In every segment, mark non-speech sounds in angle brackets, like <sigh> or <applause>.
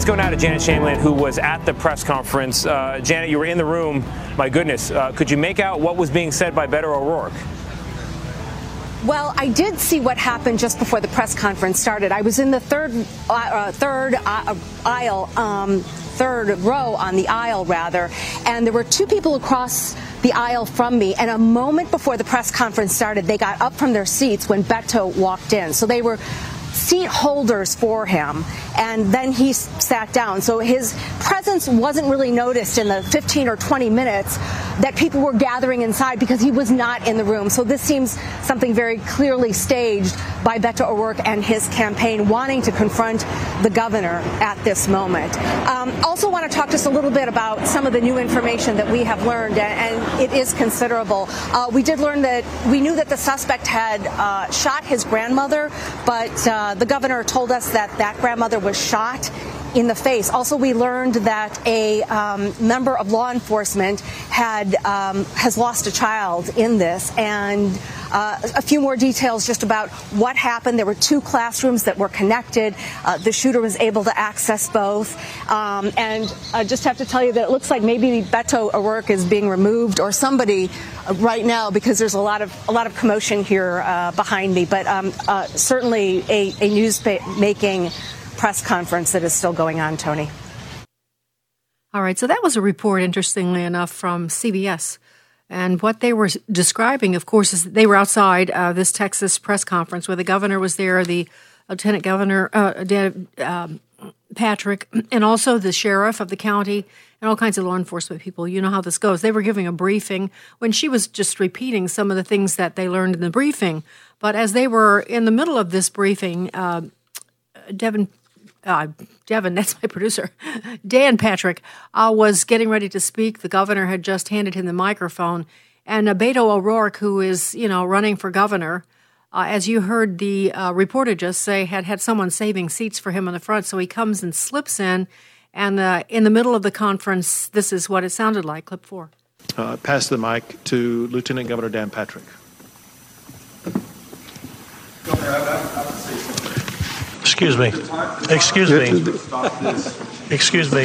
Let's go now to Janet Shamlian, who was at the press conference. Uh, Janet, you were in the room. My goodness, uh, could you make out what was being said by Beto O'Rourke? Well, I did see what happened just before the press conference started. I was in the third uh, third uh, aisle, um, third row on the aisle, rather, and there were two people across the aisle from me. And a moment before the press conference started, they got up from their seats when Beto walked in. So they were seat holders for him, and then he sat down. So his presence wasn't really noticed in the 15 or 20 minutes that people were gathering inside because he was not in the room. So this seems something very clearly staged by Beto O'Rourke and his campaign wanting to confront the governor at this moment. Um, also want to talk just a little bit about some of the new information that we have learned, and it is considerable. Uh, we did learn that we knew that the suspect had uh, shot his grandmother, but uh, Uh, the governor told us that that grandmother was shot in the face. Also, we learned that a um, member of law enforcement had um, has lost a child in this, and uh, a few more details just about what happened. There were two classrooms that were connected. Uh, the shooter was able to access both, um, and I just have to tell you that it looks like maybe Beto O'Rourke is being removed or somebody uh, right now because there's a lot of a lot of commotion here uh, behind me. But um, uh, certainly a, a news making press conference that is still going on, Tony. All right, so that was a report, interestingly enough, from CBS. And what they were describing, of course, is they were outside uh, this Texas press conference where the governor was there, the lieutenant governor, uh, um, Patrick, and also the sheriff of the county and all kinds of law enforcement people. You know how this goes. They were giving a briefing when she was just repeating some of the things that they learned in the briefing. But as they were in the middle of this briefing, uh, Devin uh, Devin, that's my <laughs> producer, Dan Patrick, uh, was getting ready to speak. The governor had just handed him the microphone. And uh, Beto O'Rourke, who is, you know, running for governor, uh, as you heard the uh, reporter just say, had had someone saving seats for him in the front. So he comes and slips in. And uh, in the middle of the conference, this is what it sounded like. Clip four. Uh, pass the mic to Lieutenant Governor Dan Patrick. Governor, I, I, I would say something. Excuse me. Excuse me. Excuse me.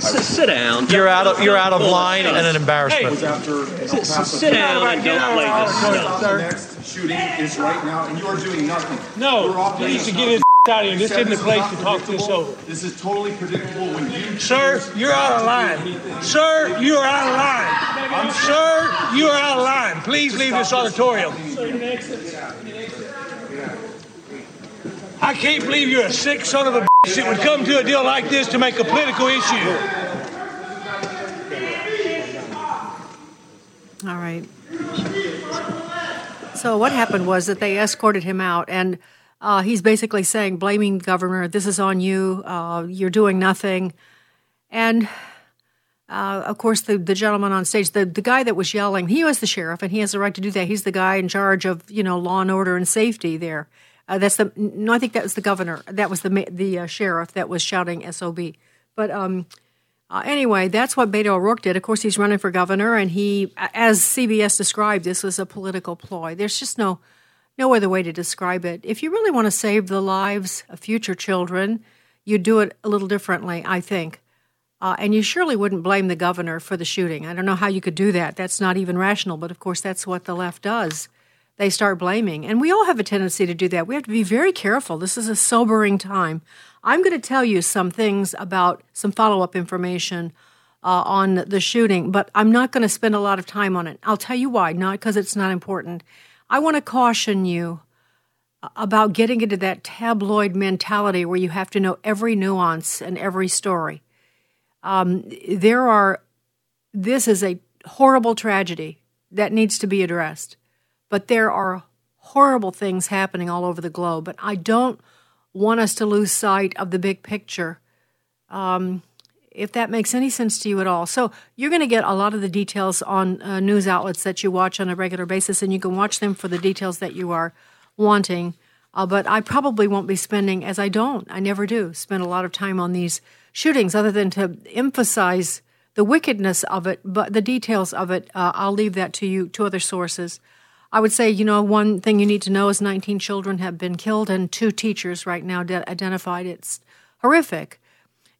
Sit down. You're out of you're out of line and an embarrassment. Hey, sit down and don't play this stuff. Next shooting is right now, and you are doing nothing. No, you need to get his <laughs> out of here. This isn't the place to talk this over. This is totally predictable when you. Sir, you're out of line. Sir, you are out of line. Sir, you are out of line. Please leave this auditorium. I can't believe you're a sick son of a bitch that would come to a deal like this to make a political issue. All right. So what happened was that they escorted him out, and uh, he's basically saying, blaming the governor, this is on you, uh, you're doing nothing. And uh, of course, the, the gentleman on stage, the, the guy that was yelling, he was the sheriff, and he has the right to do that. He's the guy in charge of, you know, law and order and safety there. Uh, that's the no, I think that was the governor. That was the the uh, sheriff that was shouting "sob." But um, uh, anyway, that's what Beto O'Rourke did. Of course, he's running for governor, and he, as CBS described, this was a political ploy. There's just no no other way to describe it. If you really want to save the lives of future children, you do it a little differently, I think. Uh, and you surely wouldn't blame the governor for the shooting. I don't know how you could do that. That's not even rational, but of course, that's what the left does they start blaming. And we all have a tendency to do that. We have to be very careful. This is a sobering time. I'm going to tell you some things about some follow up information uh, on the shooting, but I'm not going to spend a lot of time on it. I'll tell you why, not because it's not important. I want to caution you about getting into that tabloid mentality where you have to know every nuance and every story. Um, there are, this is a horrible tragedy that needs to be addressed, but there are horrible things happening all over the globe. And I don't want us to lose sight of the big picture. Um, if that makes any sense to you at all. So, you're going to get a lot of the details on uh, news outlets that you watch on a regular basis, and you can watch them for the details that you are wanting. Uh, but I probably won't be spending, as I don't, I never do, spend a lot of time on these shootings other than to emphasize the wickedness of it, but the details of it, uh, I'll leave that to you, to other sources. I would say, you know, one thing you need to know is 19 children have been killed and two teachers right now de- identified. It's horrific.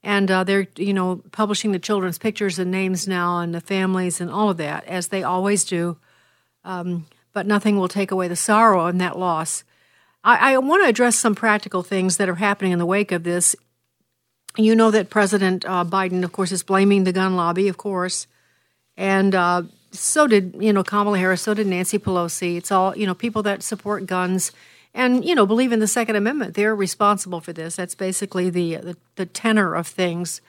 And uh, they're, you know, publishing the children's pictures and names now and the families and all of that, as they always do. Um, but nothing will take away the sorrow and that loss. I, I want to address some practical things that are happening in the wake of this. You know that President uh, Biden, of course, is blaming the gun lobby, of course, and uh, so did you know Kamala Harris, so did Nancy Pelosi. It's all you know people that support guns and you know believe in the Second Amendment. They're responsible for this. That's basically the the, the tenor of things,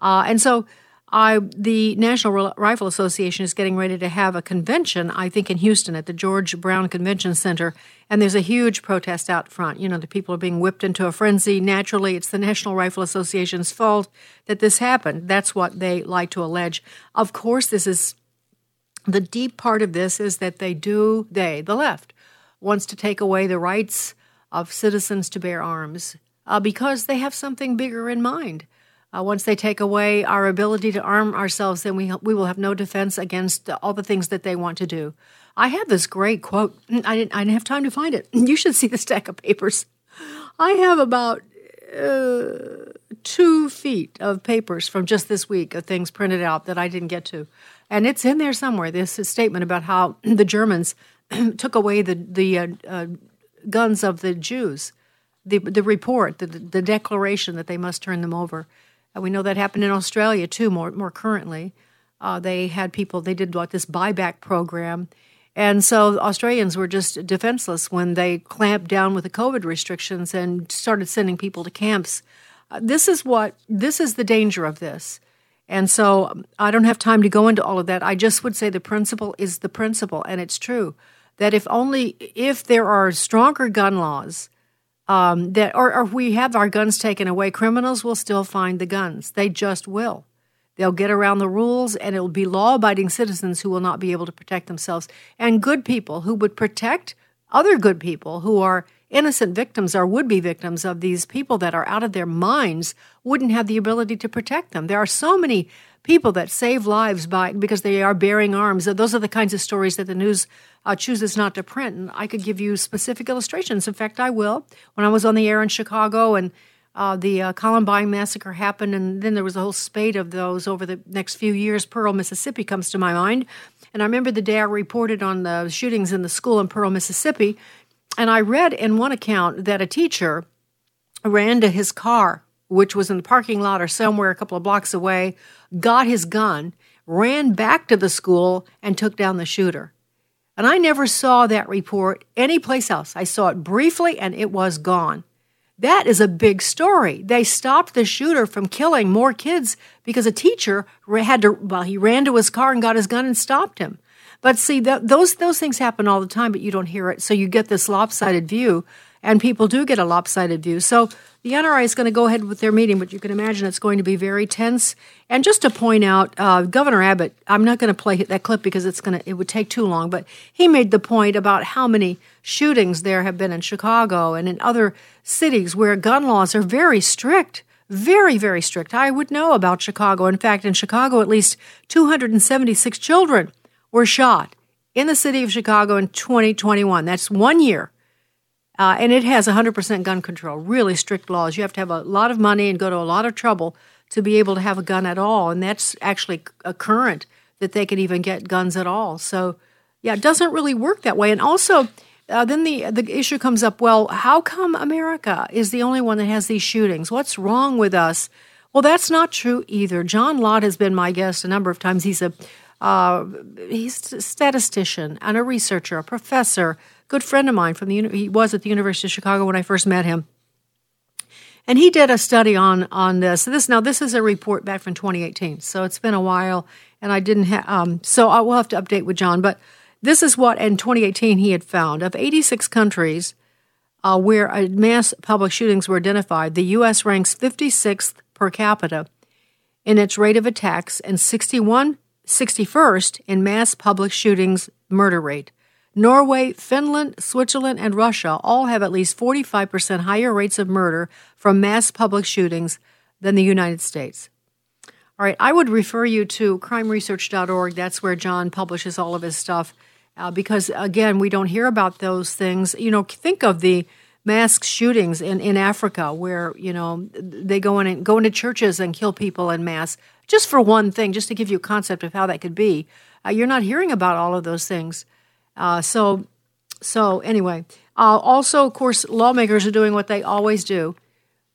uh, and so I, the National Rifle Association is getting ready to have a convention, I think, in Houston at the George Brown Convention Center. And there's a huge protest out front. You know, the people are being whipped into a frenzy. Naturally, it's the National Rifle Association's fault that this happened. That's what they like to allege. Of course, this is the deep part of this is that they do, they, the left, wants to take away the rights of citizens to bear arms uh, because they have something bigger in mind. Uh, once they take away our ability to arm ourselves, then we we will have no defense against all the things that they want to do. I have this great quote. I didn't I didn't have time to find it. <laughs> You should see the stack of papers. I have about uh, two feet of papers from just this week of things printed out that I didn't get to, and it's in there somewhere. This statement about how <clears throat> the Germans <clears throat> took away the the uh, uh, guns of the Jews, the the report, the the declaration that they must turn them over. Uh, we know that happened in Australia too, more more currently. Uh, they had people. They did like this buyback program, and so Australians were just defenseless when they clamped down with the COVID restrictions and started sending people to camps. Uh, this is what this is the danger of this. And so I don't have time to go into all of that. I just would say the principle is the principle, and it's true that if only if there are stronger gun laws um, that or, or we have our guns taken away, criminals will still find the guns. They just will. They'll get around the rules, and it will be law abiding citizens who will not be able to protect themselves, and good people who would protect other good people who are innocent victims or would be victims of these people that are out of their minds wouldn't have the ability to protect them. There are so many people that save lives by because they are bearing arms. Those are the kinds of stories that the news uh, chooses not to print. And I could give you specific illustrations. In fact, I will. When I was on the air in Chicago and uh, the uh, Columbine massacre happened, and then there was a whole spate of those over the next few years. Pearl, Mississippi comes to my mind. And I remember the day I reported on the shootings in the school in Pearl, Mississippi. And I read in one account that a teacher ran to his car, which was in the parking lot or somewhere a couple of blocks away, got his gun, ran back to the school, and took down the shooter. And I never saw that report anyplace else. I saw it briefly and it was gone. That is a big story. They stopped the shooter from killing more kids because a teacher had to, well, he ran to his car and got his gun and stopped him. But see, those, those things happen all the time, but you don't hear it. So you get this lopsided view, and people do get a lopsided view. So the NRA is going to go ahead with their meeting, but you can imagine it's going to be very tense. And just to point out, uh, Governor Abbott, I'm not going to play that clip because it's going to it would take too long, but he made the point about how many shootings there have been in Chicago and in other cities where gun laws are very strict. Very, very strict. I would know about Chicago. In fact, in Chicago, at least 276 children were shot in the city of Chicago in 2021. That's one year uh, and it has 100% gun control, really strict laws. You have to have a lot of money and go to a lot of trouble to be able to have a gun at all. And that's actually a current that they can even get guns at all. So, yeah, it doesn't really work that way. And also, uh, then the the issue comes up. Well, how come America is the only one that has these shootings? What's wrong with us? Well, that's not true either. John Lott has been my guest a number of times. He's a uh, he's a statistician and a researcher, a professor, good friend of mine from the he was at the University of Chicago when I first met him. And he did a study on on this. This now this is a report back from 2018, so it's been a while, and I didn't have. Um, so I will have to update with John. But this is what in 2018 he had found of 86 countries uh, where mass public shootings were identified. The U.S. ranks 56th per capita in its rate of attacks and 61 61st in mass public shootings murder rate. Norway, Finland, Switzerland, and Russia all have at least 45% higher rates of murder from mass public shootings than the United States. All right, I would refer you to crimeresearch.org. That's where John publishes all of his stuff. Uh, because again, we don't hear about those things. You know, think of the mass shootings in, in Africa where, you know, they go in and go into churches and kill people in mass. Just for one thing, just to give you a concept of how that could be. Uh, you're not hearing about all of those things. Uh, so, so anyway, uh, also, of course, lawmakers are doing what they always do.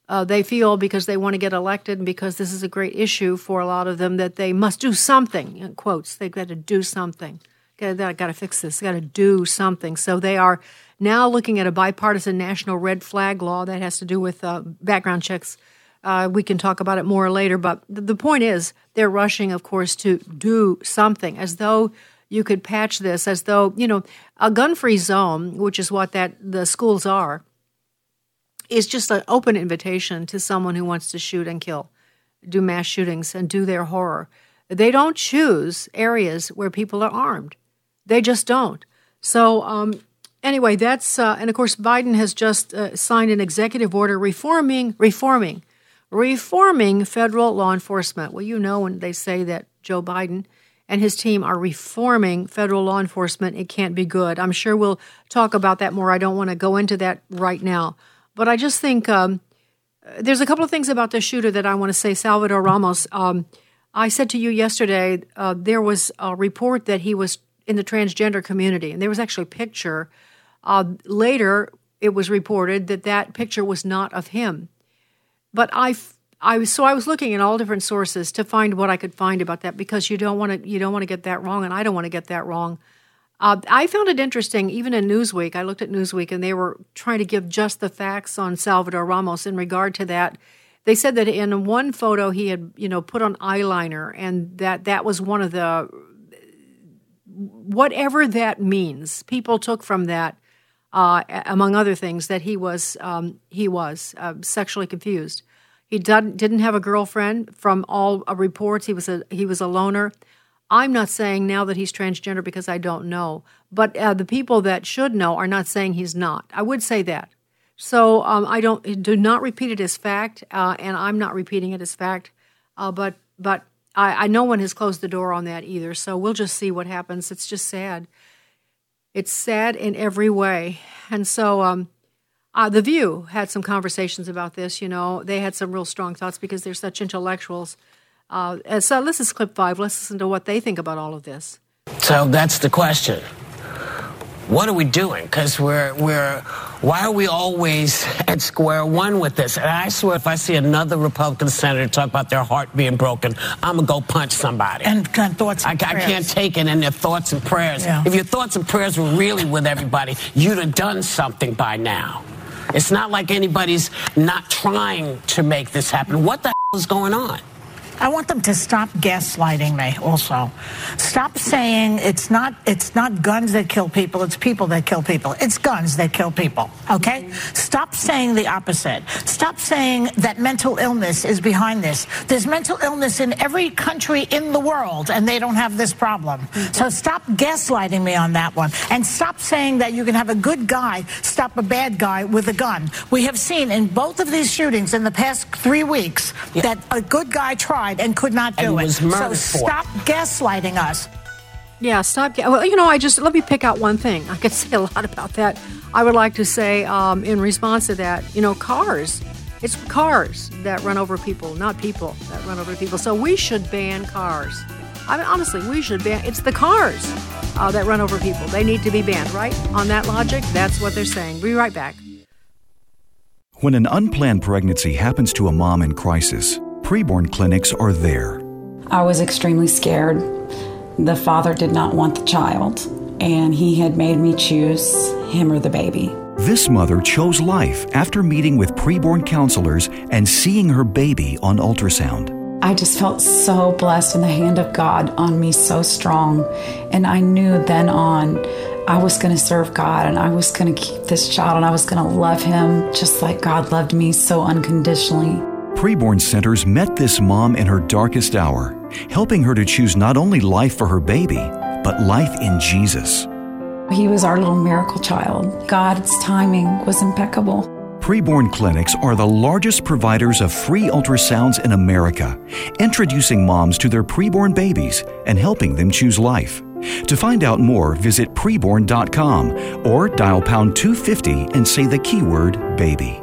Uh, they feel because they want to get elected and because this is a great issue for a lot of them that they must do something. In quotes, they've got to do something. Got, got to fix this. Got to do something. So they are now looking at a bipartisan national red flag law that has to do with uh, background checks. Uh, we can talk about it more later, but the point is they're rushing, of course, to do something as though you could patch this as though, you know, a gun free zone, which is what that the schools are, is just an open invitation to someone who wants to shoot and kill, do mass shootings and do their horror. They don't choose areas where people are armed. They just don't. So, um, anyway, that's uh, and of course Biden has just uh, signed an executive order reforming, reforming, reforming federal law enforcement. Well, you know when they say that Joe Biden and his team are reforming federal law enforcement, it can't be good. I'm sure we'll talk about that more. I don't want to go into that right now. But I just think um, there's a couple of things about the shooter that I want to say. Salvador Ramos. Um, I said to you yesterday uh, there was a report that he was in the transgender community, and there was actually a picture. Uh, later, it was reported that that picture was not of him. But I I was so I was looking at all different sources to find what I could find about that because you don't want to you don't want to get that wrong, and I don't want to get that wrong. Uh, I found it interesting, even in Newsweek. I looked at Newsweek, and they were trying to give just the facts on Salvador Ramos in regard to that. They said that in one photo he had, you know, put on eyeliner, and that that was one of the whatever that means. People took from that, uh, among other things, that he was um, he was uh, sexually confused. He didn't have a girlfriend. From all reports, he was a he was a loner. I'm not saying now that he's transgender because I don't know, but uh, the people that should know are not saying he's not. I would say that. So um, I don't do not repeat it as fact, uh, and I'm not repeating it as fact. Uh, but but I, I no one has closed the door on that either. So we'll just see what happens. It's just sad. It's sad in every way, and so um, uh, the View had some conversations about this. You know, they had some real strong thoughts because they're such intellectuals. Uh, so this is clip five. Let's listen to what they think about all of this. So that's the question. What are we doing? Because we're we're why are we always at square one with this? And I swear, if I see another Republican senator talk about their heart being broken, I'm gonna go punch somebody. And, and thoughts. And I, I, can't take it in their thoughts and prayers. Yeah. If your thoughts and prayers were really with everybody, you'd have done something by now. It's not like anybody's not trying to make this happen. What the hell is going on? I want them to stop gaslighting me also. Stop saying it's not it's not guns that kill people, it's people that kill people. It's guns that kill people. Okay? Stop saying the opposite. Stop saying that mental illness is behind this. There's mental illness in every country in the world and they don't have this problem. So stop gaslighting me on that one and stop saying that you can have a good guy stop a bad guy with a gun. We have seen in both of these shootings in the past 3 weeks yeah. that a good guy tried tried and could not do it. so stop gaslighting us. Yeah, stop. Well, you know, I just let me pick out one thing. I could <laughs> say a lot about that. I would like to say, um, in response to that, you know, cars. It's cars that run over people, not people that run over people. So we should ban cars. I mean, honestly, we should ban. It's the cars uh, that run over people. They need to be banned, right? On that logic, that's what they're saying. Be right back. When an unplanned pregnancy happens to a mom in crisis preborn clinics are there. I was extremely scared. The father did not want the child. and he had made me choose him or the baby. This mother chose life after meeting with preborn counselors and seeing her baby on ultrasound. I just felt so blessed and the hand of God on me so strong. And I knew then on I was going to serve God and I was going to keep this child and I was going to love him just like God loved me so unconditionally. Preborn Centers met this mom in her darkest hour, helping her to choose not only life for her baby, but life in Jesus. He was our little miracle child. God's timing was impeccable. Preborn clinics are the largest providers of free ultrasounds in America, introducing moms to their preborn babies and helping them choose life. To find out more, visit preborn.com or dial pound 250 and say the keyword baby.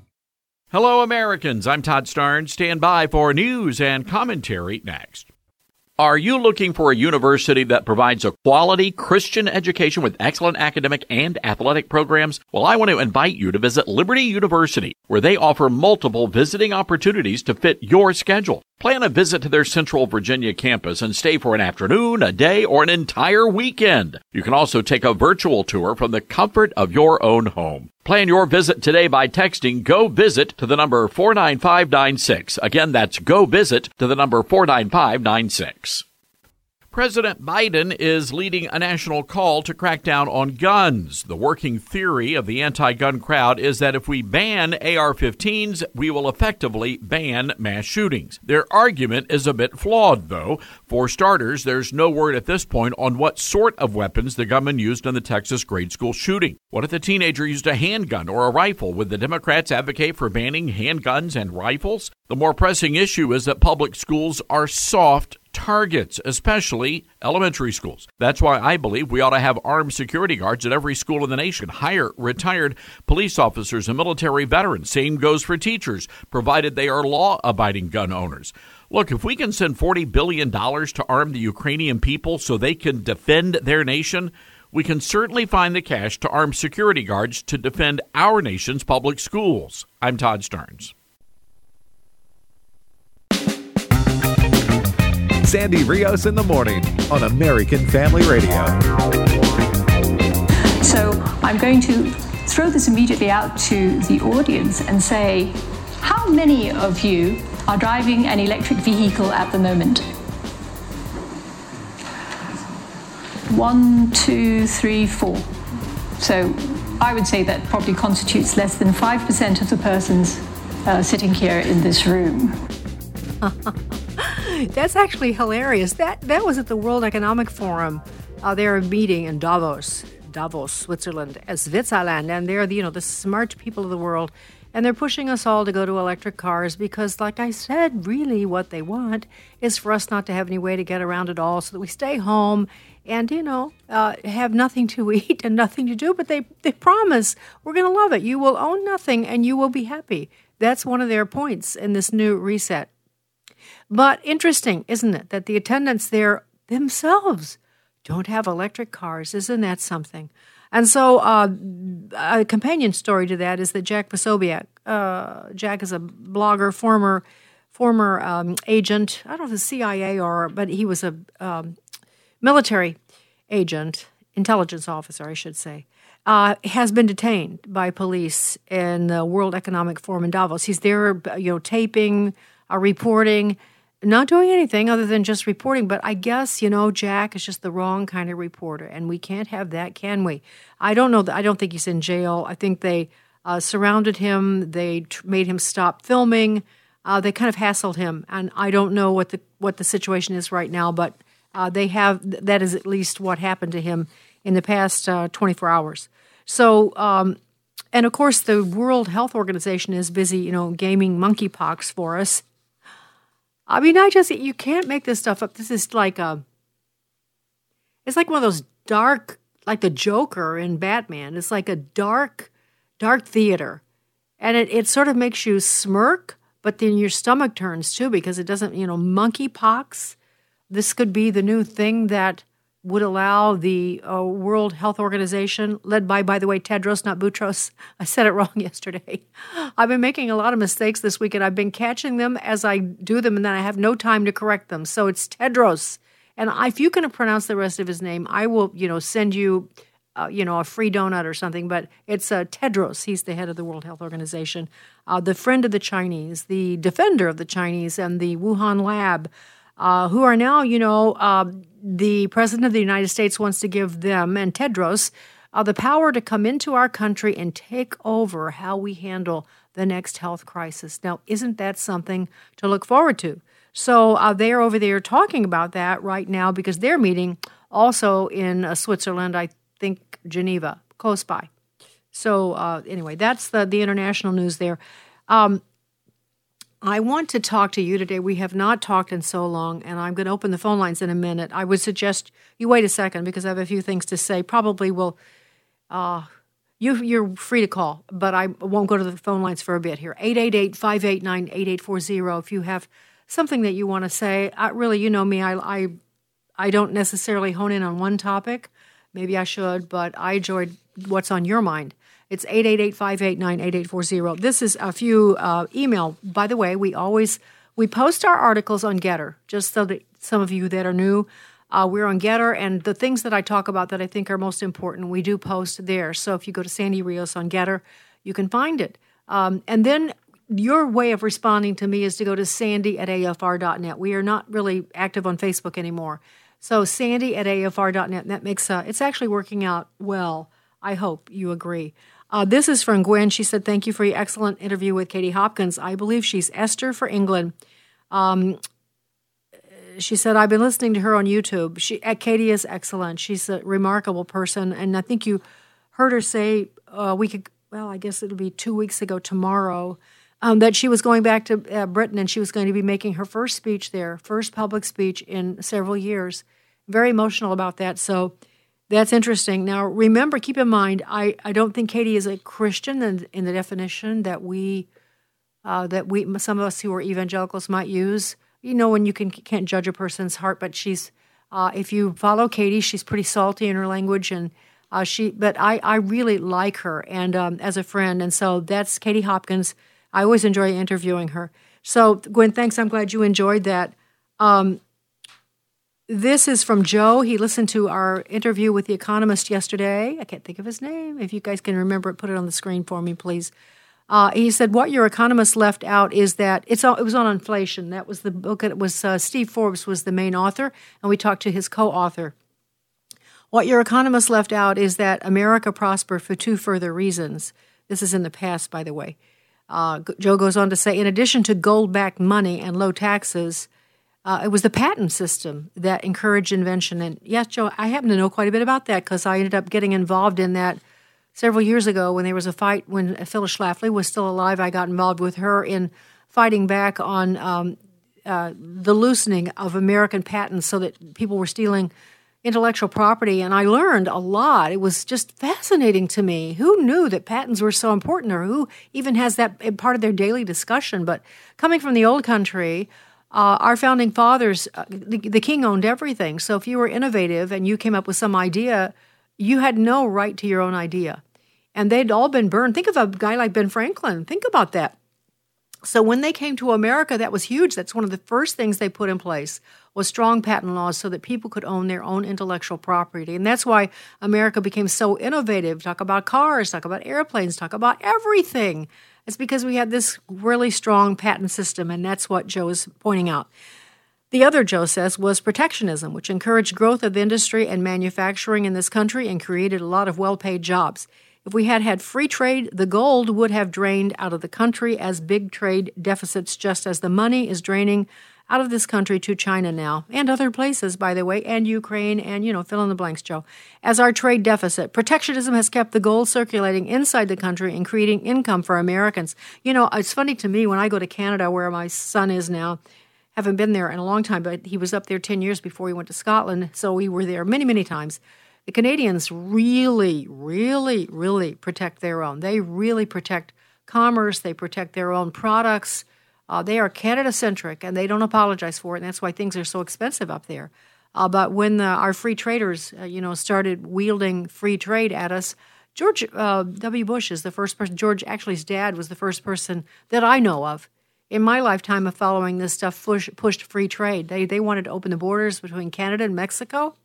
Hello, Americans. I'm Todd Starnes. Stand by for news and commentary next. Are you looking for a university that provides a quality Christian education with excellent academic and athletic programs? Well, I want to invite you to visit Liberty University, where they offer multiple visiting opportunities to fit your schedule. Plan a visit to their Central Virginia campus and stay for an afternoon, a day, or an entire weekend. You can also take a virtual tour from the comfort of your own home. Plan your visit today by texting Go Visit to the number 49596. Again, that's Go Visit to the number 49596. President Biden is leading a national call to crack down on guns. The working theory of the anti gun crowd is that if we ban AR 15s, we will effectively ban mass shootings. Their argument is a bit flawed, though. For starters, there's no word at this point on what sort of weapons the gunman used in the Texas grade school shooting. What if the teenager used a handgun or a rifle? Would the Democrats advocate for banning handguns and rifles? The more pressing issue is that public schools are soft targets, especially elementary schools. That's why I believe we ought to have armed security guards at every school in the nation, hire retired police officers and military veterans. Same goes for teachers, provided they are law abiding gun owners. Look, if we can send $40 billion to arm the Ukrainian people so they can defend their nation, we can certainly find the cash to arm security guards to defend our nation's public schools. I'm Todd Starnes. Sandy Rios in the morning on American Family Radio. So I'm going to throw this immediately out to the audience and say, how many of you are driving an electric vehicle at the moment? One, two, three, four. So I would say that probably constitutes less than 5% of the persons uh, sitting here in this room. <laughs> That's actually hilarious. That that was at the World Economic Forum. Uh, they're meeting in Davos, Davos, Switzerland, Switzerland, and they're the, you know the smart people of the world, and they're pushing us all to go to electric cars because, like I said, really what they want is for us not to have any way to get around at all, so that we stay home and you know uh, have nothing to <laughs> eat and nothing to do. But they they promise we're going to love it. You will own nothing and you will be happy. That's one of their points in this new reset. But interesting, isn't it, that the attendants there themselves don't have electric cars? Isn't that something? And so, uh, a companion story to that is that Jack Posobiec, uh, Jack is a blogger, former former um, agent. I don't know if the CIA or, but he was a um, military agent, intelligence officer, I should say. Uh, has been detained by police in the World Economic Forum in Davos. He's there, you know, taping, uh, reporting, not doing anything other than just reporting. But I guess you know Jack is just the wrong kind of reporter, and we can't have that, can we? I don't know. That, I don't think he's in jail. I think they uh, surrounded him. They tr- made him stop filming. Uh, they kind of hassled him, and I don't know what the what the situation is right now, but uh, they have that is at least what happened to him in the past uh, 24 hours. So, um, and of course, the World Health Organization is busy, you know, gaming monkeypox for us. I mean, I just you can't make this stuff up. This is like a, it's like one of those dark, like the Joker in Batman. It's like a dark, dark theater, and it it sort of makes you smirk, but then your stomach turns too because it doesn't, you know, monkeypox. This could be the new thing that would allow the uh, World Health Organization, led by, by the way, Tedros, not Boutros. <laughs> I said it wrong <laughs> yesterday. I've been making a lot of mistakes this week, and I've been catching them as I do them, and then I have no time to correct them. So it's Tedros, and if you can pronounce the rest of his name, I will, you know, send you, uh, you know, a free donut or something. But it's uh, Tedros. He's the head of the World Health Organization, uh, the friend of the Chinese, the defender of the Chinese, and the Wuhan lab. Uh, who are now, you know, uh, the President of the United States wants to give them and Tedros uh, the power to come into our country and take over how we handle the next health crisis. Now, isn't that something to look forward to? So uh, they're over there talking about that right now because they're meeting also in uh, Switzerland, I think Geneva, close by. So uh, anyway, that's the the international news there. Um, I want to talk to you today. We have not talked in so long, and I'm going to open the phone lines in a minute. I would suggest you wait a second because I have a few things to say. Probably will. Uh, you, you're free to call, but I won't go to the phone lines for a bit here. 888 589 8840. If you have something that you want to say, I, really, you know me, I, I, I don't necessarily hone in on one topic. Maybe I should, but I enjoyed what's on your mind. It's 888-589-8840. This is a few uh, email. By the way, we always we post our articles on Gettr, just so that some of you that are new, uh, we're on Gettr, and the things that I talk about that I think are most important, we do post there. So if you go to Sandy Rios on Gettr, you can find it. Um, and then your way of responding to me is to go to sandy at afr.net. We are not really active on Facebook anymore. So sandy at afr.net, that makes, uh, it's actually working out well. I hope you agree. Uh, this is from Gwen. She said, Thank you for your excellent interview with Katie Hopkins. I believe she's Esther for England. Um, she said, I've been listening to her on YouTube. She, uh, Katie is excellent. She's a remarkable person. And I think you heard her say uh, we could, well, I guess it'll be two weeks ago tomorrow, um, that she was going back to uh, Britain and she was going to be making her first speech there, first public speech in several years. Very emotional about that. So, that's interesting. Now, remember, keep in mind, I, I don't think Katie is a Christian in, in the definition that we uh, that we some of us who are evangelicals might use. You know, when you can can't judge a person's heart, but she's uh, if you follow Katie, she's pretty salty in her language, and uh, she. But I I really like her and um, as a friend, and so that's Katie Hopkins. I always enjoy interviewing her. So Gwen, thanks. I'm glad you enjoyed that. Um, this is from Joe. He listened to our interview with The Economist yesterday. I can't think of his name. If you guys can remember it, put it on the screen for me, please. Uh, he said, "What your economist left out is that it's all, it was on inflation. That was the book. It was uh, Steve Forbes was the main author, and we talked to his co-author. What your economist left out is that America prospered for two further reasons. This is in the past, by the way. Uh, Joe goes on to say, in addition to gold-backed money and low taxes." Uh, it was the patent system that encouraged invention. And yes, Joe, I happen to know quite a bit about that because I ended up getting involved in that several years ago when there was a fight when Phyllis Schlafly was still alive. I got involved with her in fighting back on um, uh, the loosening of American patents so that people were stealing intellectual property. And I learned a lot. It was just fascinating to me. Who knew that patents were so important or who even has that part of their daily discussion? But coming from the old country, uh, our founding fathers, uh, the, the, king owned everything. So if you were innovative and you came up with some idea, you had no right to your own idea. And they'd all been burned. Think of a guy like Ben Franklin. Think about that. So when they came to America, that was huge. That's one of the first things they put in place was strong patent laws so that people could own their own intellectual property. And that's why America became so innovative. Talk about cars, talk about airplanes, talk about everything. It's because we had this really strong patent system, and that's what Joe is pointing out. The other, Joe says, was protectionism, which encouraged growth of industry and manufacturing in this country and created a lot of well paid jobs. If we had had free trade, the gold would have drained out of the country as big trade deficits, just as the money is draining out of this country to China now, and other places, by the way, and Ukraine, and, you know, fill in the blanks, Joe. As our trade deficit, protectionism has kept the gold circulating inside the country and creating income for Americans. You know, it's funny to me when I go to Canada, where my son is now, haven't been there in a long time, but he was up there 10 years before he went to Scotland. So we were there many, many times. The Canadians really, really, really protect their own. They really protect commerce, they protect their own products. Uh, they are Canada centric and they don't apologize for it. And that's why things are so expensive up there. Uh, but when the, our free traders, uh, you know, started wielding free trade at us, George uh, W. Bush is the first person. George, actually, his dad was the first person that I know of in my lifetime of following this stuff push, pushed free trade. They they wanted to open the borders between Canada and Mexico,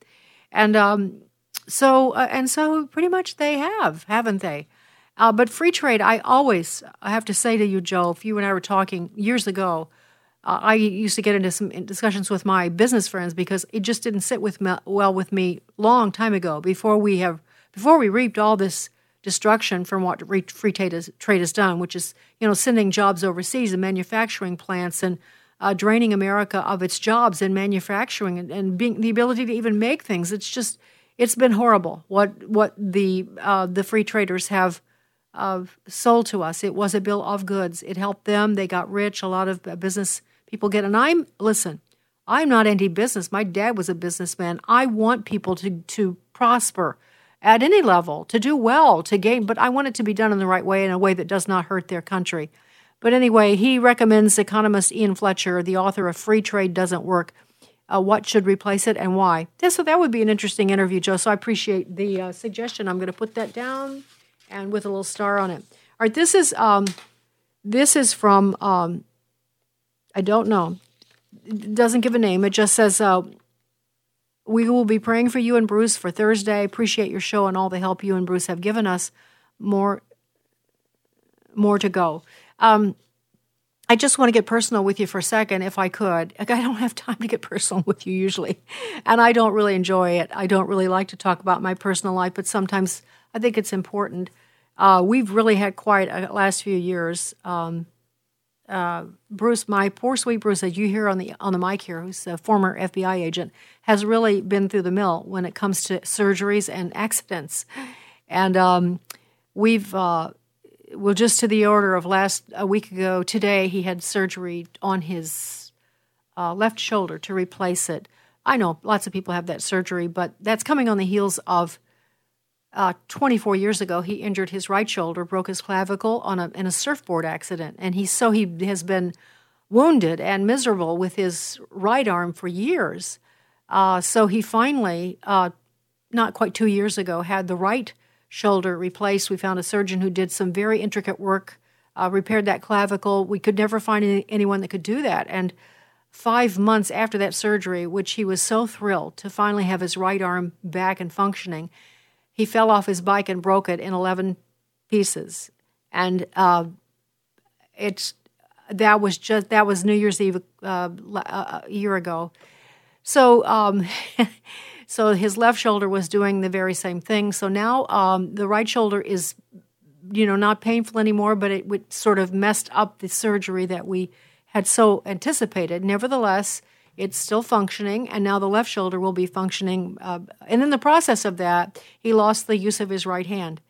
and um, so uh, and so pretty much they have, haven't they? Uh, but free trade, I always I have to say to you, Joe, if you and I were talking years ago, uh, I used to get into some discussions with my business friends because it just didn't sit with me, well with me long time ago before we have before we reaped all this destruction from what free trade has, trade has done, which is you know sending jobs overseas and manufacturing plants and uh, draining America of its jobs in manufacturing and, and being the ability to even make things. It's just it's been horrible what what the uh, the free traders have uh, sold to us. It was a bill of goods. It helped them. They got rich. A lot of business people get. And I'm listen. I'm not anti-business. My dad was a businessman. I want people to to prosper at any level, to do well, to gain, but I want it to be done in the right way, in a way that does not hurt their country. But anyway, he recommends economist Ian Fletcher, the author of Free Trade Doesn't Work, uh, what should replace it and why. Yeah, so that would be an interesting interview, Joe. So I appreciate the uh, suggestion. I'm going to put that down and with a little star on it. All right, this is um, this is from um, I don't know. It doesn't give a name. It just says uh, we will be praying for you and Bruce for Thursday. Appreciate your show and all the help you and Bruce have given us. More, more to go. Um, I just want to get personal with you for a second, if I could. Like, I don't have time to get personal with you usually, and I don't really enjoy it. I don't really like to talk about my personal life, but sometimes I think it's important. Uh, we've really had quite a last few years. Um, uh, Bruce, my poor sweet Bruce, as you hear on the on the mic here, who's a former FBI agent, has really been through the mill when it comes to surgeries and accidents, and um, we've uh, well just to the order of last a week ago today he had surgery on his uh, left shoulder to replace it. I know lots of people have that surgery, but that's coming on the heels of uh, 24 years ago, he injured his right shoulder, broke his clavicle on a, in a surfboard accident, and he so he has been wounded and miserable with his right arm for years. Uh, so he finally, uh, not quite two years ago, had the right shoulder replaced. We found a surgeon who did some very intricate work, uh, repaired that clavicle. We could never find any, anyone that could do that, and five months after that surgery, which he was so thrilled to finally have his right arm back and functioning he fell off his bike and broke it in 11 pieces. And uh, it's that was just that was New Year's Eve uh, a year ago. So um, <laughs> so his left shoulder was doing the very same thing. So now um, the right shoulder is you know not painful anymore, but it would sort of messed up the surgery that we had so anticipated. Nevertheless, it's still functioning, and now the left shoulder will be functioning. Uh, and in the process of that, he lost the use of his right hand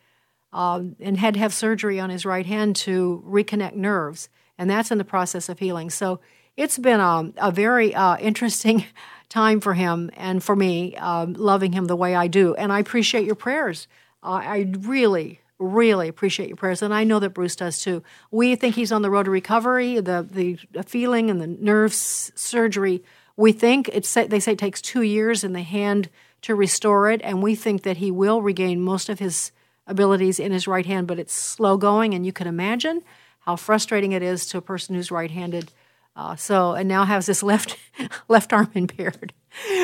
um, and had to have surgery on his right hand to reconnect nerves, and that's in the process of healing. So it's been um, a very uh, interesting <laughs> time for him and for me, um, loving him the way I do. And I appreciate your prayers. Uh, I really, really appreciate your prayers, and I know that Bruce does too. We think he's on the road to recovery. The the feeling and the nerve surgery we think it's they say it takes two years in the hand to restore it, and we think that he will regain most of his abilities in his right hand, but it's slow going, and you can imagine how frustrating it is to a person who's right-handed. Uh, so and now has this <laughs> left left arm impaired.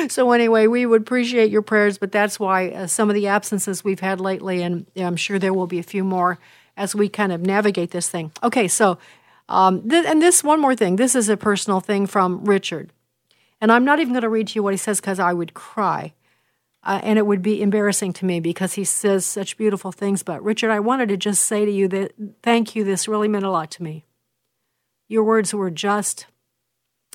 So anyway, we would appreciate your prayers, but that's why uh, some of the absences we've had lately, and I'm sure there will be a few more as we kind of navigate this thing. Okay, so um, th- and this one more thing. This is a personal thing from Richard. And I'm not even going to read to you what he says because I would cry. Uh, and it would be embarrassing to me because he says such beautiful things. But Richard, I wanted to just say to you that thank you. This really meant a lot to me. Your words were just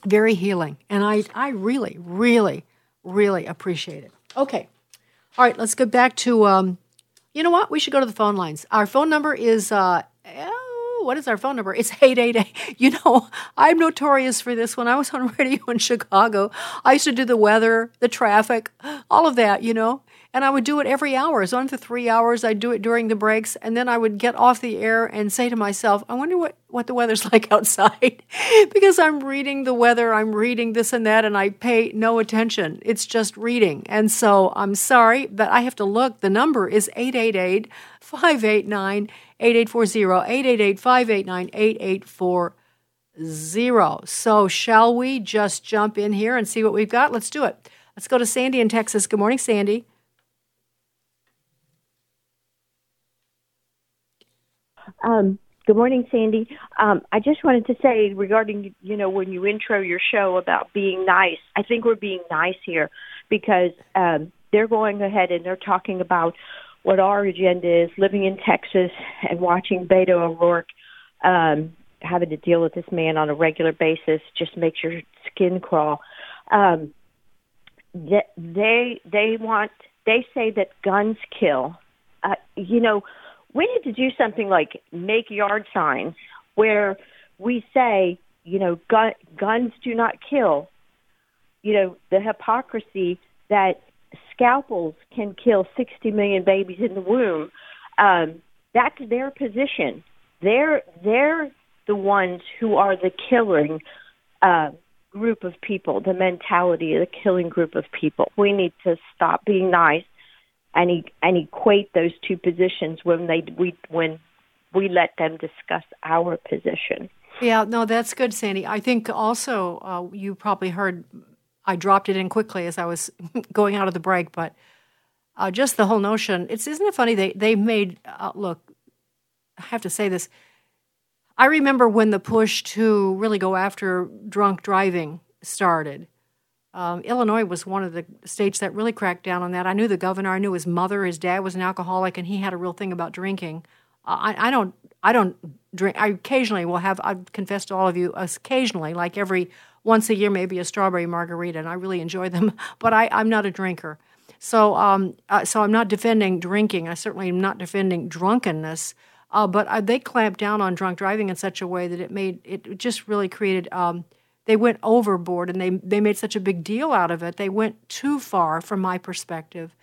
very healing. And I, I really, really, really appreciate it. Okay. All right, let's get back to, um, you know what? We should go to the phone lines. Our phone number is, uh, oh, what is our phone number? It's <laughs> 888. You know, I'm notorious for this. When I was on <laughs> radio in Chicago, I used to do the weather, the traffic, all of that, you know and I would do it every hour. It's on for three hours. I'd do it during the breaks, and then I would get off the air and say to myself, I wonder what, what the weather's <laughs> like outside. <laughs> because I'm reading the weather, I'm reading this and that, and I pay no attention. It's just reading. And so I'm sorry, but I have to look. The number is 888 589 8840, 888 589 8840. So, shall we just jump in here and see what we've got? Let's do it. Let's go to Sandy in Texas. Good morning, Sandy. Um, good morning, Sandy. Um, I just wanted to say regarding, you know, when you intro your show about being nice, I think we're being nice here because um, they're going ahead and they're talking about what our agenda is living in Texas and watching Beto O'Rourke um, having to deal with this man on a regular basis just makes your skin crawl. Um, they they want they say that guns kill. Uh, you know, we need to do something like make yard signs where we say, you know, gun, guns do not kill. You know, the hypocrisy that scalpels can kill 60 million babies in the womb. Um, that's their position. They're they're the ones who are the killing uh, group of people, the mentality the killing group of people. We need to stop being nice and and equate those two positions when they we when we let them discuss our position. Yeah, no, that's good, Sandy. I think also uh, you probably heard I dropped it in quickly as I was <laughs> going out of the break, but uh, just the whole notion. It's isn't it funny they they made uh, look. I have to say this. I remember when the push to really go after drunk driving started um, Illinois was one of the states that really cracked down on that. I knew the governor. I knew his mother. His dad was an alcoholic, and he had a real thing about drinking. Uh, I, I, don't. I don't drink. I occasionally will have. I confess to all of you, occasionally, like every once a year, maybe a strawberry margarita, and I really enjoy them. <laughs> But I, I'm not a drinker. So, um, uh, so I'm not defending drinking. I certainly am not defending drunkenness. Uh, but uh, they clamped down on drunk driving in such a way that it made it just really created. Um, they went overboard and they, they made such a big deal out of it. They went too far from my perspective.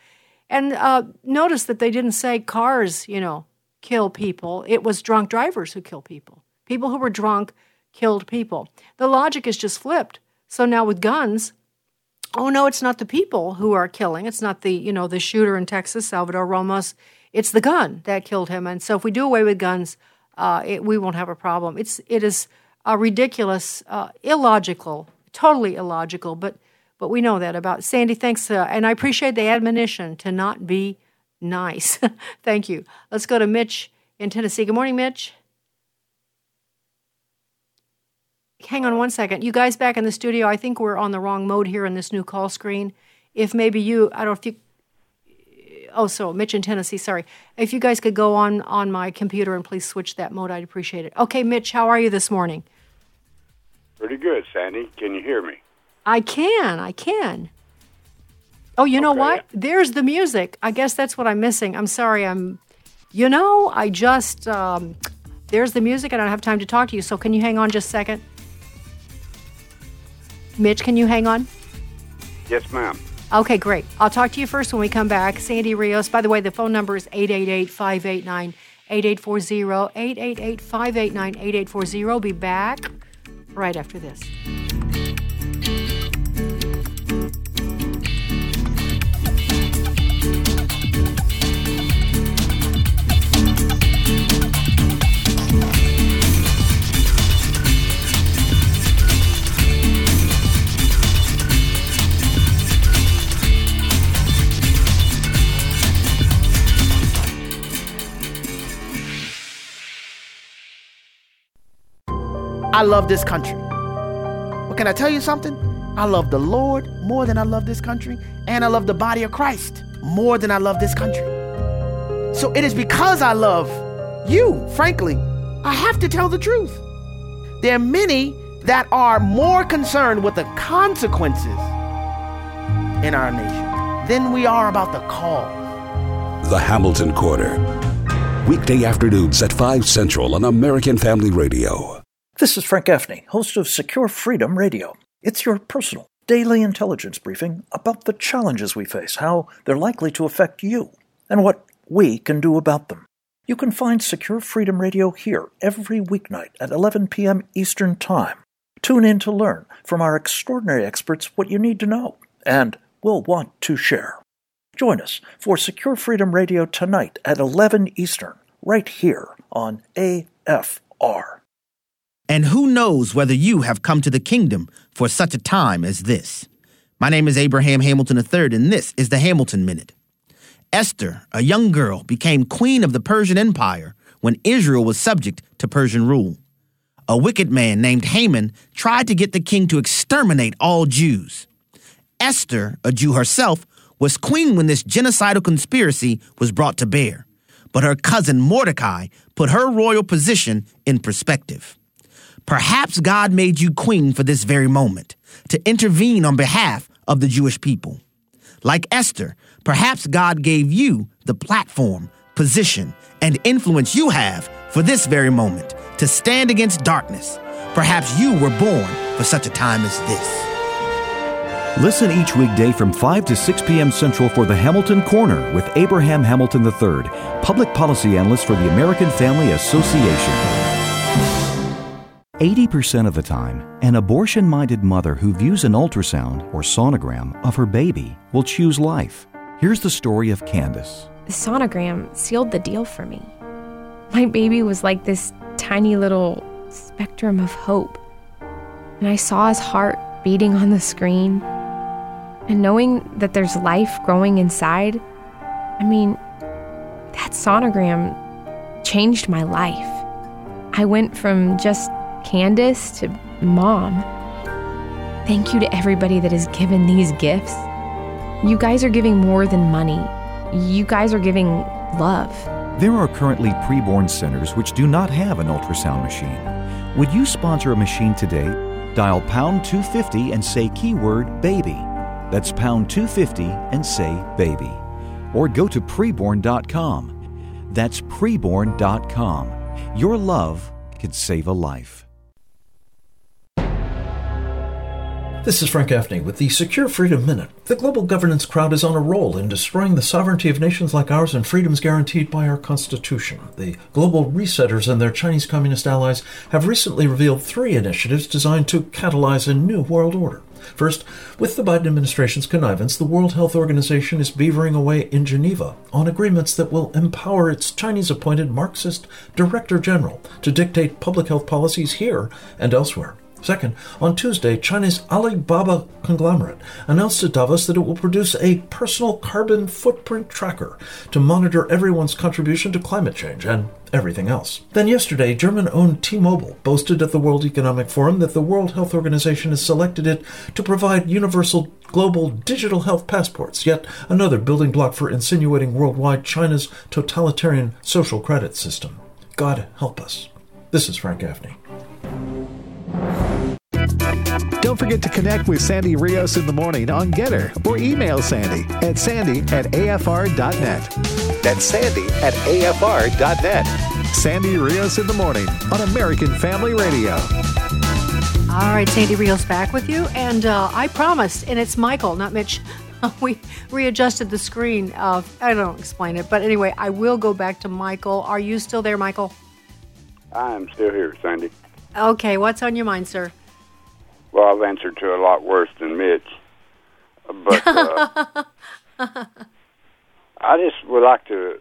And uh, notice that they didn't say cars, you know, kill people. It was drunk drivers who kill people. People who were drunk killed people. The logic is just flipped. So now with guns, oh no, it's not the people who are killing. It's not the, you know, the shooter in Texas, Salvador Ramos. It's the gun that killed him. And so if we do away with guns, uh, it, we won't have a problem. It's, it is uh, ridiculous, uh, illogical, totally illogical. But but we know that about Sandy. Thanks, uh, and I appreciate the admonition to not be nice. <laughs> Thank you. Let's go to Mitch in Tennessee. Good morning, Mitch. Hang on one second. You guys back in the studio, I think we're on the wrong mode here in this new call screen. If maybe you, I don't know if you, oh, so Mitch in Tennessee, sorry. If you guys could go on on my computer and please switch that mode, I'd appreciate it. Okay, Mitch, how are you this morning? Pretty good, Sandy. Can you hear me? I can. I can. Oh, you know what? There's the music. I guess that's what I'm missing. I'm sorry. I'm, you know, I just, um, there's the music. I don't have time to talk to you. So can you hang on just a second? Mitch, can you hang on? Yes, ma'am. Okay, great. I'll talk to you first when we come back. Sandy Rios. By the way, the phone number is 888 589 8840. 888 589 8840. Be back right after this. I love this country. But can I tell you something? I love the Lord more than I love this country, and I love the body of Christ more than I love this country. So it is because I love you, frankly, I have to tell the truth. There are many that are more concerned with the consequences in our nation than we are about the cause. The Hamilton Corner. Weekday afternoons at 5 Central on American Family Radio. This is Frank Gaffney, host of Secure Freedom Radio. It's your personal daily intelligence briefing about the challenges we face, how they're likely to affect you, and what we can do about them. You can find Secure Freedom Radio here every weeknight at 11 p.m. Eastern Time. Tune in to learn from our extraordinary experts what you need to know and will want to share. Join us for Secure Freedom Radio tonight at 11 Eastern, right here on AFR. And who knows whether you have come to the kingdom for such a time as this? My name is Abraham Hamilton III, and this is the Hamilton Minute. Esther, a young girl, became queen of the Persian Empire when Israel was subject to Persian rule. A wicked man named Haman tried to get the king to exterminate all Jews. Esther, a Jew herself, was queen when this genocidal conspiracy was brought to bear, but her cousin Mordecai put her royal position in perspective. Perhaps God made you queen for this very moment, to intervene on behalf of the Jewish people. Like Esther, perhaps God gave you the platform, position, and influence you have for this very moment to stand against darkness. Perhaps you were born for such a time as this. Listen each weekday from 5 to 6 p.m. Central for the Hamilton Corner with Abraham Hamilton III, public policy analyst for the American Family Association. 80% of the time, an abortion minded mother who views an ultrasound or sonogram of her baby will choose life. Here's the story of Candace. The sonogram sealed the deal for me. My baby was like this tiny little spectrum of hope. And I saw his heart beating on the screen. And knowing that there's life growing inside, I mean, that sonogram changed my life. I went from just Candace to mom. Thank you to everybody that has given these gifts. You guys are giving more than money. You guys are giving love. There are currently preborn centers which do not have an ultrasound machine. Would you sponsor a machine today? Dial pound 250 and say keyword baby. That's pound 250 and say baby. Or go to preborn.com. That's preborn.com. Your love could save a life. This is Frank Gaffney with the Secure Freedom Minute. The global governance crowd is on a roll in destroying the sovereignty of nations like ours and freedoms guaranteed by our Constitution. The global resetters and their Chinese communist allies have recently revealed three initiatives designed to catalyze a new world order. First, with the Biden administration's connivance, the World Health Organization is beavering away in Geneva on agreements that will empower its Chinese appointed Marxist Director General to dictate public health policies here and elsewhere. Second, on Tuesday, China's Alibaba conglomerate announced to Davos that it will produce a personal carbon footprint tracker to monitor everyone's contribution to climate change and everything else. Then yesterday, German owned T Mobile boasted at the World Economic Forum that the World Health Organization has selected it to provide universal global digital health passports, yet another building block for insinuating worldwide China's totalitarian social credit system. God help us. This is Frank Gaffney. Don't forget to connect with Sandy Rios in the morning on Gettr or email Sandy at sandy at afr.net. That's sandy at afr.net. Sandy Rios in the morning on American Family Radio. All right, Sandy Rios back with you. And uh, I promised, and it's Michael, not Mitch. <laughs> we readjusted the screen. Uh, I don't explain it, but anyway, I will go back to Michael. Are you still there, Michael? I'm still here, Sandy. Okay, what's on your mind, sir? Well, I've answered to a lot worse than Mitch, but uh, <laughs> I just would like to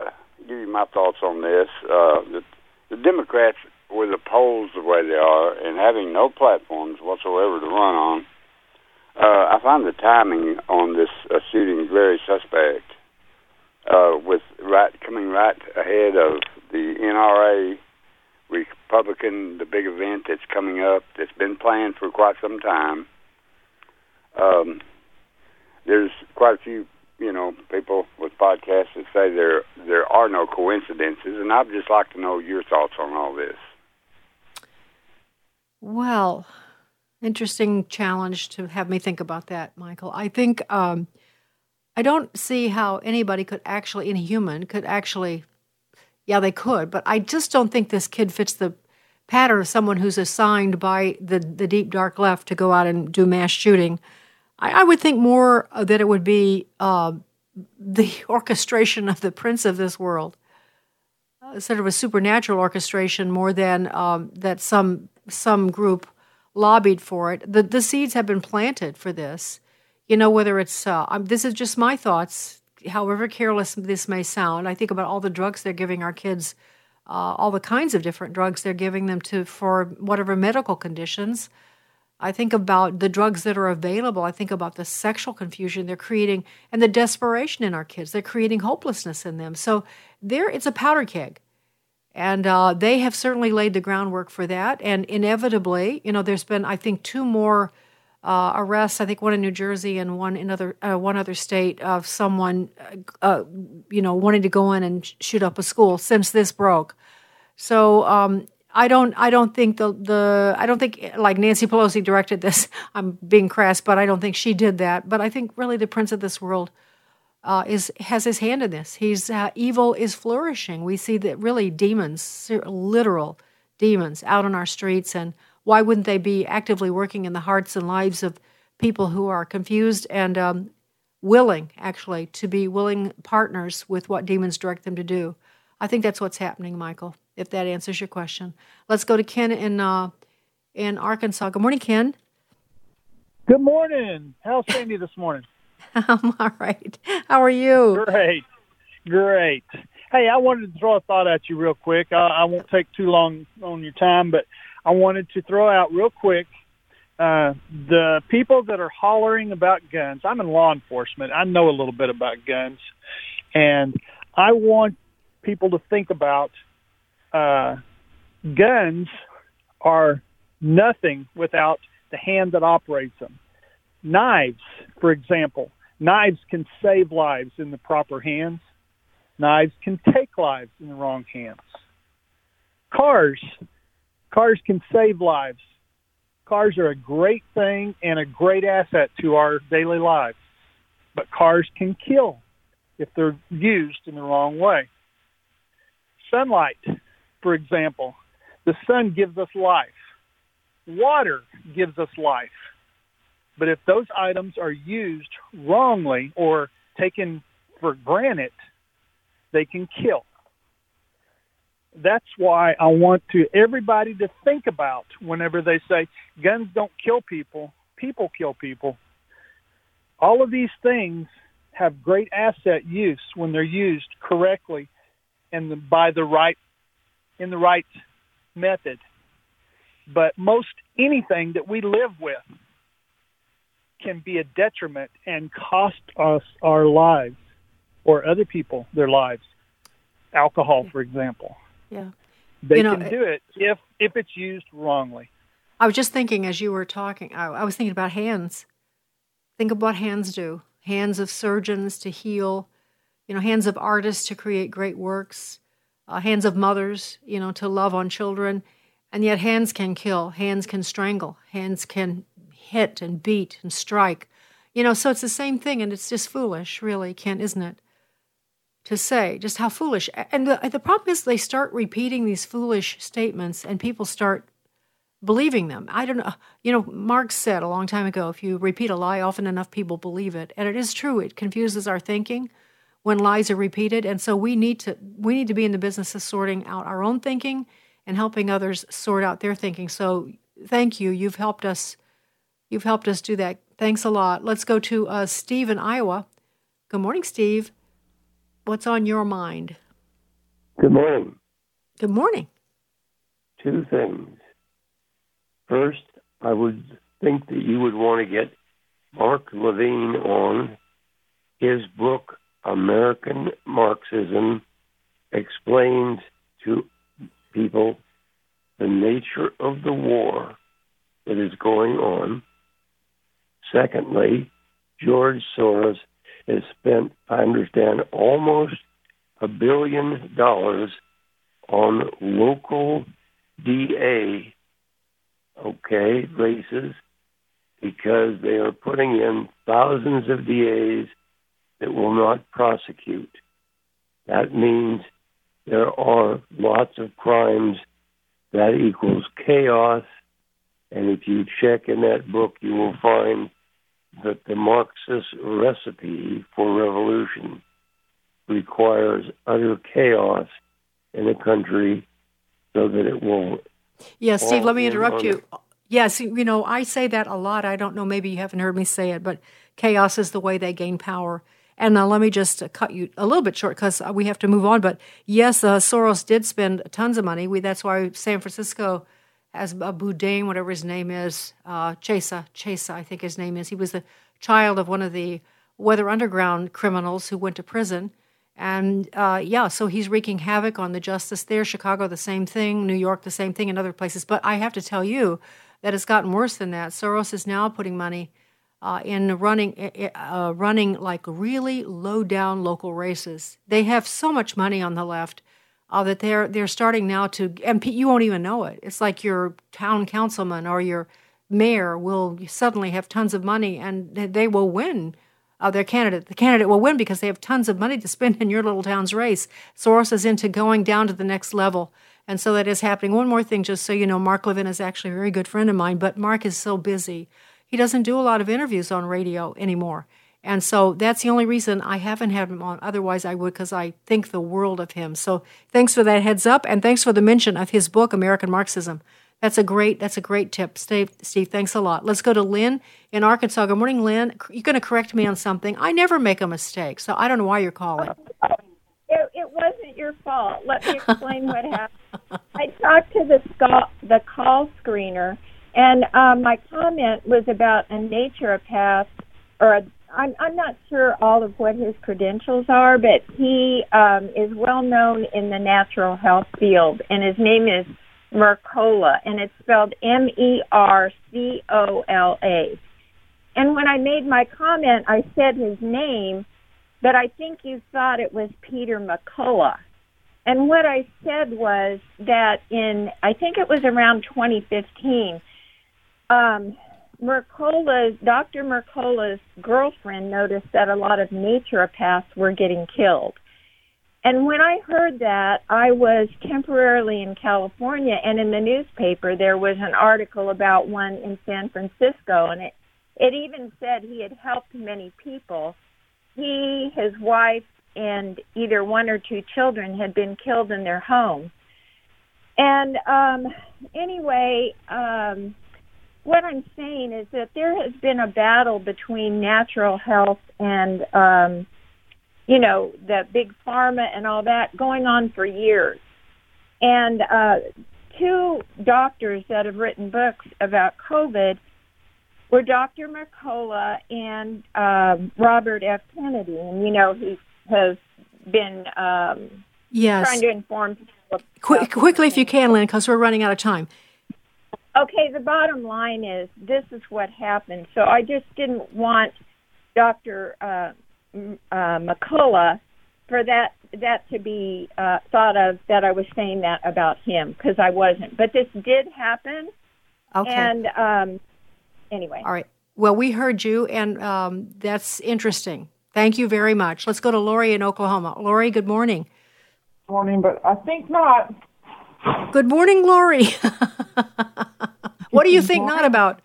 uh, give you my thoughts on this. Uh, the, the Democrats, with the polls the way they are, and having no platforms whatsoever to run on, uh, I find the timing on this uh, shooting very suspect. Uh, with right coming right ahead of the NRA Republican, the big event that's coming up, that's been planned for quite some time. Um, there's quite a few, you know, people with podcasts that say there there are no coincidences, and I'd just like to know your thoughts on all this. Well, interesting challenge to have me think about that, Michael. I think um, I don't see how anybody could actually, any human, could actually, yeah, they could, but I just don't think this kid fits the pattern of someone who's assigned by the, the deep, dark left to go out and do mass shooting. I, I would think more that it would be uh, the <laughs> orchestration of the prince of this world. Uh, sort of a supernatural orchestration more than um, that some some group lobbied for it. The the seeds have been planted for this. You know, whether it's uh, um, this is just my thoughts. However careless this may sound, I think about all the drugs they're giving our kids, uh, all the kinds of different drugs they're giving them to for whatever medical conditions. I think about the drugs that are available. I think about the sexual confusion they're creating and the desperation in our kids. They're creating hopelessness in them. So there, it's a powder keg. And uh, they have certainly laid the groundwork for that. And inevitably, you know, there's been, I think, two more uh, arrests. I think one in New Jersey and one in other uh, one other state of someone, uh, uh, you know, wanting to go in and shoot up a school since this broke. So um, I don't, I don't think the the I don't think like Nancy Pelosi directed this. <laughs> I'm being crass, but I don't think she did that. But I think really the prince of this world uh, is has his hand in this. He's uh, evil is flourishing. We see that really demons, literal demons, out on our streets, and why wouldn't they be actively working in the hearts and lives of people who are confused and um, willing, actually, to be willing partners with what demons direct them to do? I think that's what's happening, Michael. If that answers your question, let's go to Ken in uh, in Arkansas. Good morning, Ken. Good morning. How's Sandy this morning? <laughs> I'm all right. How are you? Great. Great. Hey, I wanted to throw a thought at you real quick. I, I won't take too long on your time, but I wanted to throw out real quick uh, the people that are hollering about guns. I'm in law enforcement. I know a little bit about guns, and I want people to think about uh, guns are nothing without the hand that operates them. Knives, for example, Knives can save lives in the proper hands. Knives can take lives in the wrong hands. Cars, cars can save lives. Cars are a great thing and a great asset to our daily lives. But cars can kill if they're used in the wrong way. Sunlight, for example, the sun gives us life. Water gives us life. But if those items are used wrongly or taken for granted, they can kill. That's why I want to everybody to think about whenever they say guns don't kill people, people kill people. All of these things have great asset use when they're used correctly and by the right in the right method. But most anything that we live with can be a detriment and cost us our lives or other people their lives. Alcohol, for example. Yeah. They You know, can do it if if it's used wrongly. I was just thinking as you were talking, I, I was thinking about hands. Think of what hands do hands of surgeons to heal, you know, hands of artists to create great works, uh, hands of mothers, you know, to love on children. And yet, hands can kill, hands can strangle, hands can hit and beat and strike. You know, so it's the same thing, and it's just foolish, really, Ken, isn't it? To say just how foolish. And the, the problem is they start repeating these foolish statements, and people start believing them. I don't know. You know, Marx said a long time ago if you repeat a lie often enough, people believe it. And it is true. It confuses our thinking when lies are repeated. And so we need to we need to be in the business of sorting out our own thinking and helping others sort out their thinking. So thank you. You've helped us you've helped us do that. Thanks a lot. Let's go to uh, Steve in Iowa. Good morning, Steve. What's on your mind? Good morning. Good morning. Two things. First, I would think that you would want to get Mark Levine on. His book, American Marxism, explains to people the nature of the war that is going on. Secondly, George Soros has spent, I understand, almost a billion dollars on local DA, okay, races because they are putting in thousands of DAs that will not prosecute. That means there are lots of crimes. That equals chaos. And if you check in that book, you will find that the Marxist recipe for revolution requires utter chaos in a country so that it will. Yeah, Steve, let me interrupt you. Yes, you know, I say that a lot. I don't know, maybe you haven't heard me say it, but chaos is the way they gain power. And uh, let me just cut you a little bit short because we have to move on. But yes, uh, Soros did spend tons of money. We, that's why San Francisco has a Boudin, whatever his name is, uh, Chesa, Chesa, I think his name is. He was the child of one of the Weather Underground criminals who went to prison. And uh, yeah, so he's wreaking havoc on the justice there. Chicago, the same thing. New York, the same thing, and other places. But I have to tell you that it's gotten worse than that. Soros is now putting money uh, in running, uh, running like really low down local races. They have so much money on the left uh, that they're they're starting now to, and you won't even know it. It's like your town councilman or your mayor will suddenly have tons of money, and they will win. Uh, their candidate, the candidate will win because they have tons of money to spend in your little town's race. Soros is into going down to the next level. And so that is happening. One more thing, just so you know, Mark Levin is actually a very good friend of mine, but Mark is so busy. He doesn't do a lot of interviews on radio anymore. And so that's the only reason I haven't had him on. Otherwise, I would because I think the world of him. So thanks for that heads up, and thanks for the mention of his book, American Marxism. That's a great that's a great tip, Steve. Steve, thanks a lot. Let's go to Lynn in Arkansas. Good morning, Lynn. You're going to correct me on something. I never make a mistake, so I don't know why you're calling. It, it wasn't your fault. Let me explain what happened. I talked to the the call screener, and um, my comment was about a naturopath or a I'm I'm not sure all of what his credentials are, but he um, is well known in the natural health field, and his name is Mercola, and it's spelled M E R C O L A. And when I made my comment, I said his name, but I think you thought it was Peter McCullough. And what I said was that in, I think it was around 2015, um, Mercola's, Dr. Mercola's girlfriend noticed that a lot of naturopaths were getting killed. And when I heard that, I was temporarily in California, and in the newspaper there was an article about one in San Francisco, and it it even said he had helped many people. He, his wife, and either one or two children had been killed in their home. And um, anyway, um, what I'm saying is that there has been a battle between natural health and, um, you know, the big pharma and all that going on for years. And uh, two doctors that have written books about COVID were Dr. Mercola and um, Robert F. Kennedy. And, you know, he has been um, yes. trying to inform people. Qu- quickly, if you can, Lynn, because we're running out of time. Okay, the bottom line is this is what happened. So I just didn't want Dr. Uh, uh, McCullough for that that to be uh, thought of that I was saying that about him because I wasn't. But this did happen. Okay. And um, anyway. All right. Well, we heard you, and um, that's interesting. Thank you very much. Let's go to Lori in Oklahoma. Lori, good morning. Morning, but I think not. Good morning, Lori. <laughs> what do you think not about?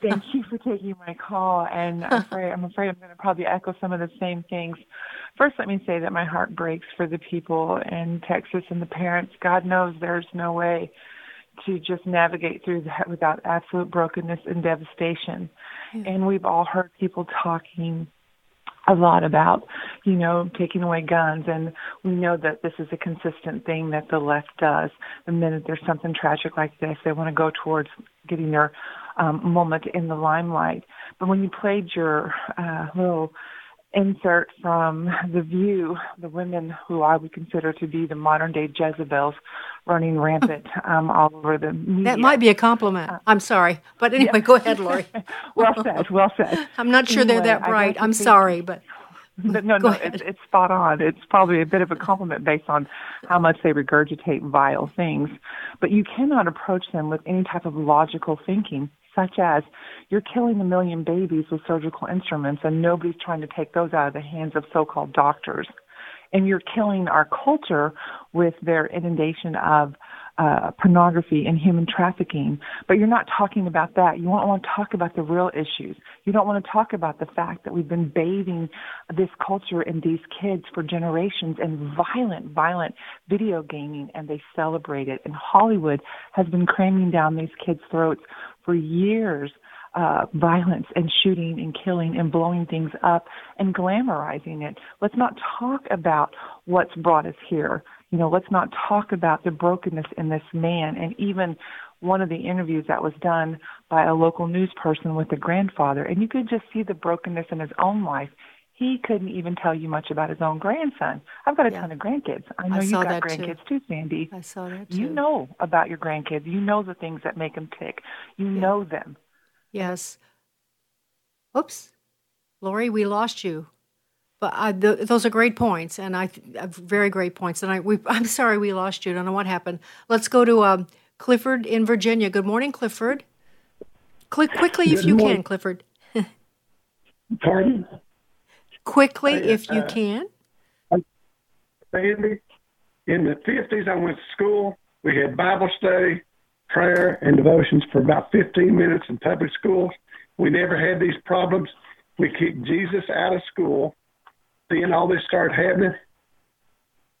Thank you for taking my call, and I'm <laughs> afraid I'm, afraid I'm going to probably echo some of the same things. First, let me say that my heart breaks for the people in Texas and the parents. God knows there's no way to just navigate through that without absolute brokenness and devastation. Yeah. And we've all heard people talking a lot about, you know, taking away guns. And we know that this is a consistent thing that the left does. The minute there's something tragic like this, they want to go towards getting their um, moment in the limelight. But when you played your uh, little insert from The View, the women who I would consider to be the modern day Jezebels running rampant <laughs> um, all over the media. That might be a compliment. Uh, I'm sorry. But anyway, yeah. go ahead, Lori. <laughs> well said, well said. <laughs> I'm not sure anyway, they're that bright. I'm sorry, but. But no, no, it's, it's spot on. It's probably a bit of a compliment based on how much they regurgitate vile things. But you cannot approach them with any type of logical thinking such as you're killing a million babies with surgical instruments and nobody's trying to take those out of the hands of so-called doctors. And you're killing our culture with their inundation of uh, pornography and human trafficking, but you're not talking about that. You don't want to talk about the real issues. You don't want to talk about the fact that we've been bathing this culture and these kids for generations in violent, violent video gaming, and they celebrate it. And Hollywood has been cramming down these kids' throats for years uh, violence and shooting and killing and blowing things up and glamorizing it. Let's not talk about what's brought us here. You know, let's not talk about the brokenness in this man. And even one of the interviews that was done by a local news person with the grandfather, and you could just see the brokenness in his own life. He couldn't even tell you much about his own grandson. I've got a yeah. ton of grandkids. I know I you've got grandkids too. too. Sandy. I saw that too. You know about your grandkids. You know the things that make them tick. You yeah. know them. Yes. Oops. Lori, we lost you. But uh, the, those are great points, and I uh, very great points. And I, we, <laughs> I'm sorry we lost you. I don't know what happened. Let's go to um, Clifford in Virginia. Good morning, Clifford. Click quickly Good if you morning. can, Clifford. <laughs> Pardon? Quickly, if you uh, can. Sandy, in the 50s, I went to school. We had Bible study prayer and devotions for about 15 minutes in public schools. We never had these problems. We kicked Jesus out of school. Then all this started happening.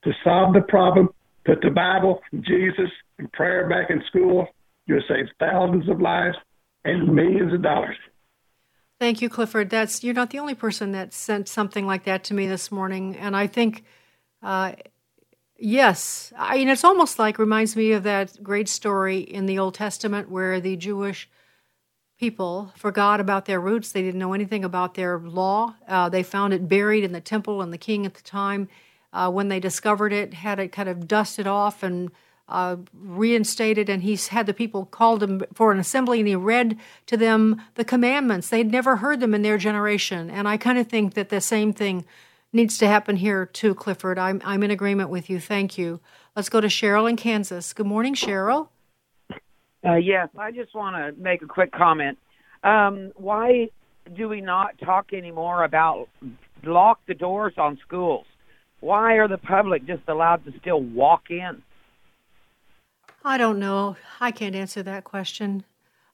To solve the problem, put the Bible, Jesus, and prayer back in school. You'll save thousands of lives and millions of dollars. Thank you, Clifford. That's you're not the only person that sent something like that to me this morning, and I think uh, Yes. I mean, it's almost like reminds me of that great story in the Old Testament where the Jewish people forgot about their roots. They didn't know anything about their law. Uh, they found it buried in the temple, and the king at the time, uh, when they discovered it, had it kind of dusted off and uh, reinstated. And he had the people called him for an assembly, and he read to them the commandments. They'd never heard them in their generation. And I kind of think that the same thing needs to happen here too, Clifford. I'm I'm in agreement with you. Thank you. Let's go to Cheryl in Kansas. Good morning, Cheryl. Uh, yes, I just want to make a quick comment. Um, why do we not talk anymore about lock the doors on schools? Why are the public just allowed to still walk in? I don't know. I can't answer that question.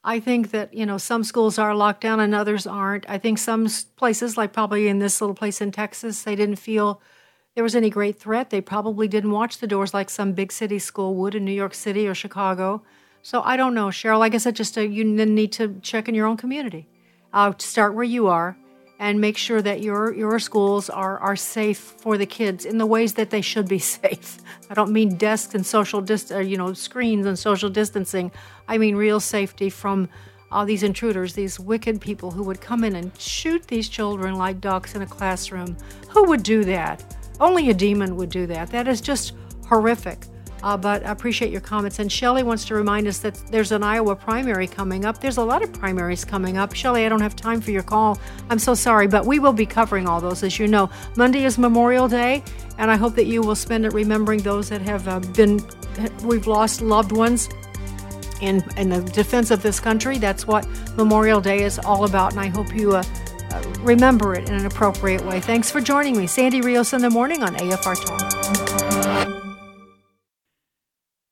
I think that, you know, some schools are locked down and others aren't. I think some places, like probably in this little place in Texas, they didn't feel there was any great threat. They probably didn't watch the doors like some big city school would in New York City or Chicago. So I don't know, Cheryl. Like I said, just a, uh, you need to check in your own community. Uh, start where you are and make sure that your your schools are are safe for the kids in the ways that they should be <laughs> safe. I don't mean desks and social dist- uh, you know screens and social distancing. I mean real safety from all these intruders, these wicked people who would come in and shoot these children like ducks in a classroom. Who would do that? Only a demon would do that. That is just horrific. Uh, but I appreciate your comments. And Shelly wants to remind us that there's an Iowa primary coming up. There's a lot of primaries coming up. Shelly, I don't have time for your call. I'm so sorry, but we will be covering all those, as you know. Monday is Memorial Day, and I hope that you will spend it remembering those that have uh, been, we've lost loved ones. In, in the defense of this country, that's what Memorial Day is all about, and I hope you uh, remember it in an appropriate way. Thanks for joining me. Sandy Rios in the morning on AFR Talk.